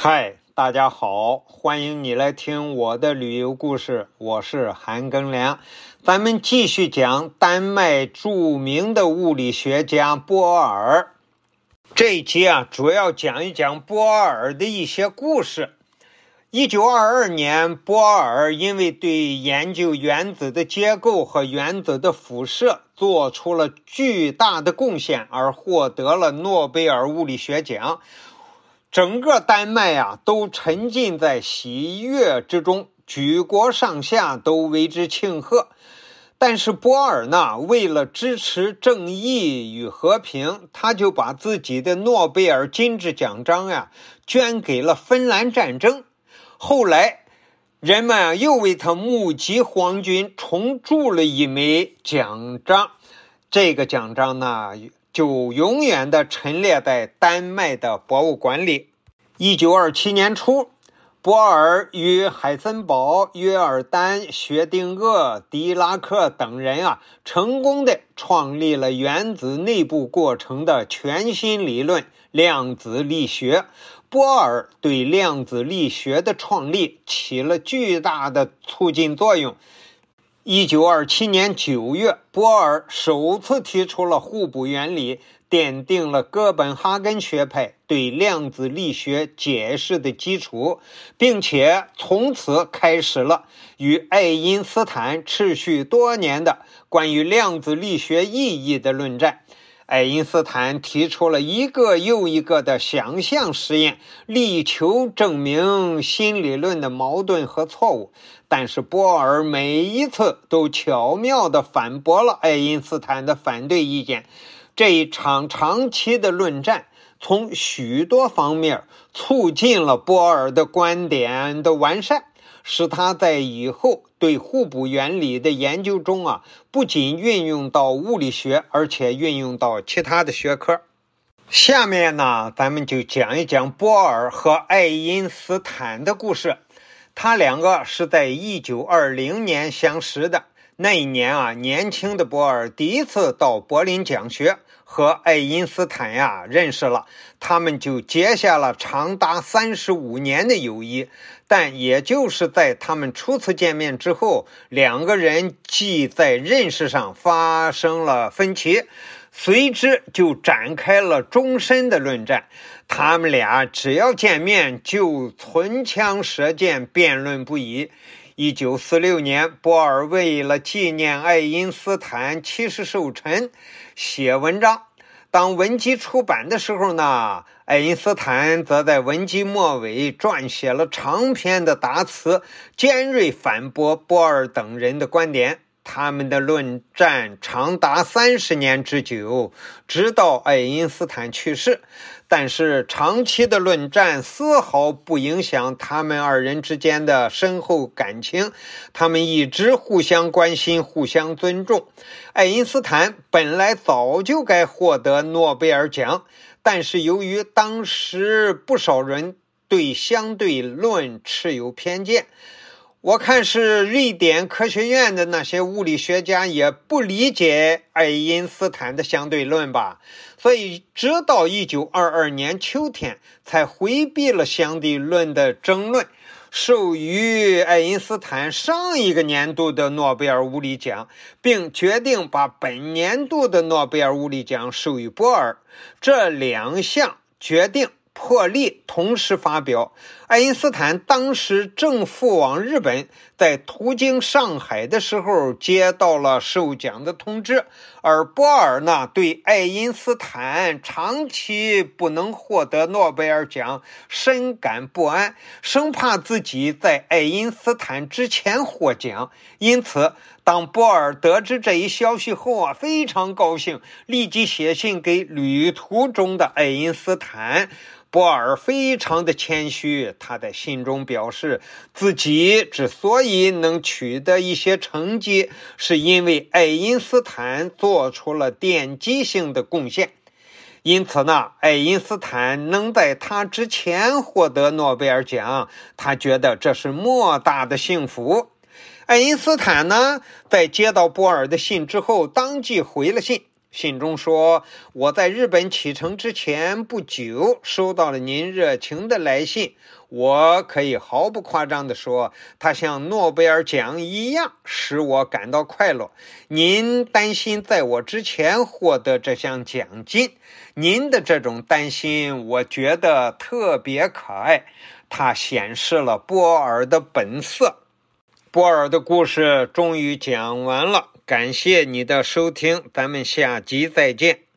嗨，大家好，欢迎你来听我的旅游故事，我是韩庚良。咱们继续讲丹麦著名的物理学家波尔。这一集啊，主要讲一讲波尔的一些故事。一九二二年，波尔因为对研究原子的结构和原子的辐射做出了巨大的贡献，而获得了诺贝尔物理学奖。整个丹麦呀，都沉浸在喜悦之中，举国上下都为之庆贺。但是波尔呢，为了支持正义与和平，他就把自己的诺贝尔金质奖章呀捐给了芬兰战争。后来，人们又为他募集皇军，重铸了一枚奖章。这个奖章呢，就永远的陈列在丹麦的博物馆里。一九二七年初，波尔与海森堡、约尔丹、薛定谔、狄拉克等人啊，成功的创立了原子内部过程的全新理论——量子力学。波尔对量子力学的创立起了巨大的促进作用。一九二七年九月，波尔首次提出了互补原理，奠定了哥本哈根学派对量子力学解释的基础，并且从此开始了与爱因斯坦持续多年的关于量子力学意义的论战。爱因斯坦提出了一个又一个的想象实验，力求证明新理论的矛盾和错误。但是波尔每一次都巧妙地反驳了爱因斯坦的反对意见。这一场长期的论战，从许多方面促进了波尔的观点的完善。使他在以后对互补原理的研究中啊，不仅运用到物理学，而且运用到其他的学科。下面呢，咱们就讲一讲波尔和爱因斯坦的故事。他两个是在一九二零年相识的。那一年啊，年轻的波尔第一次到柏林讲学。和爱因斯坦呀认识了，他们就结下了长达三十五年的友谊。但也就是在他们初次见面之后，两个人既在认识上发生了分歧，随之就展开了终身的论战。他们俩只要见面就唇枪舌剑，辩论不已。一九四六年，波尔为了纪念爱因斯坦七十寿辰，写文章。当文集出版的时候呢，爱因斯坦则在文集末尾撰写了长篇的答词，尖锐反驳波尔等人的观点。他们的论战长达三十年之久，直到爱因斯坦去世。但是，长期的论战丝毫不影响他们二人之间的深厚感情。他们一直互相关心，互相尊重。爱因斯坦本来早就该获得诺贝尔奖，但是由于当时不少人对相对论持有偏见。我看是瑞典科学院的那些物理学家也不理解爱因斯坦的相对论吧，所以直到一九二二年秋天才回避了相对论的争论，授予爱因斯坦上一个年度的诺贝尔物理奖，并决定把本年度的诺贝尔物理奖授予波尔。这两项决定。破例同时发表。爱因斯坦当时正赴往日本，在途经上海的时候接到了授奖的通知，而波尔呢，对爱因斯坦长期不能获得诺贝尔奖深感不安，生怕自己在爱因斯坦之前获奖。因此，当波尔得知这一消息后啊，非常高兴，立即写信给旅途中的爱因斯坦。波尔非常的谦虚，他在信中表示，自己之所以能取得一些成绩，是因为爱因斯坦做出了奠基性的贡献。因此呢，爱因斯坦能在他之前获得诺贝尔奖，他觉得这是莫大的幸福。爱因斯坦呢，在接到波尔的信之后，当即回了信。信中说：“我在日本启程之前不久，收到了您热情的来信。我可以毫不夸张地说，它像诺贝尔奖一样，使我感到快乐。您担心在我之前获得这项奖金，您的这种担心，我觉得特别可爱。它显示了波尔的本色。波尔的故事终于讲完了。”感谢你的收听，咱们下集再见。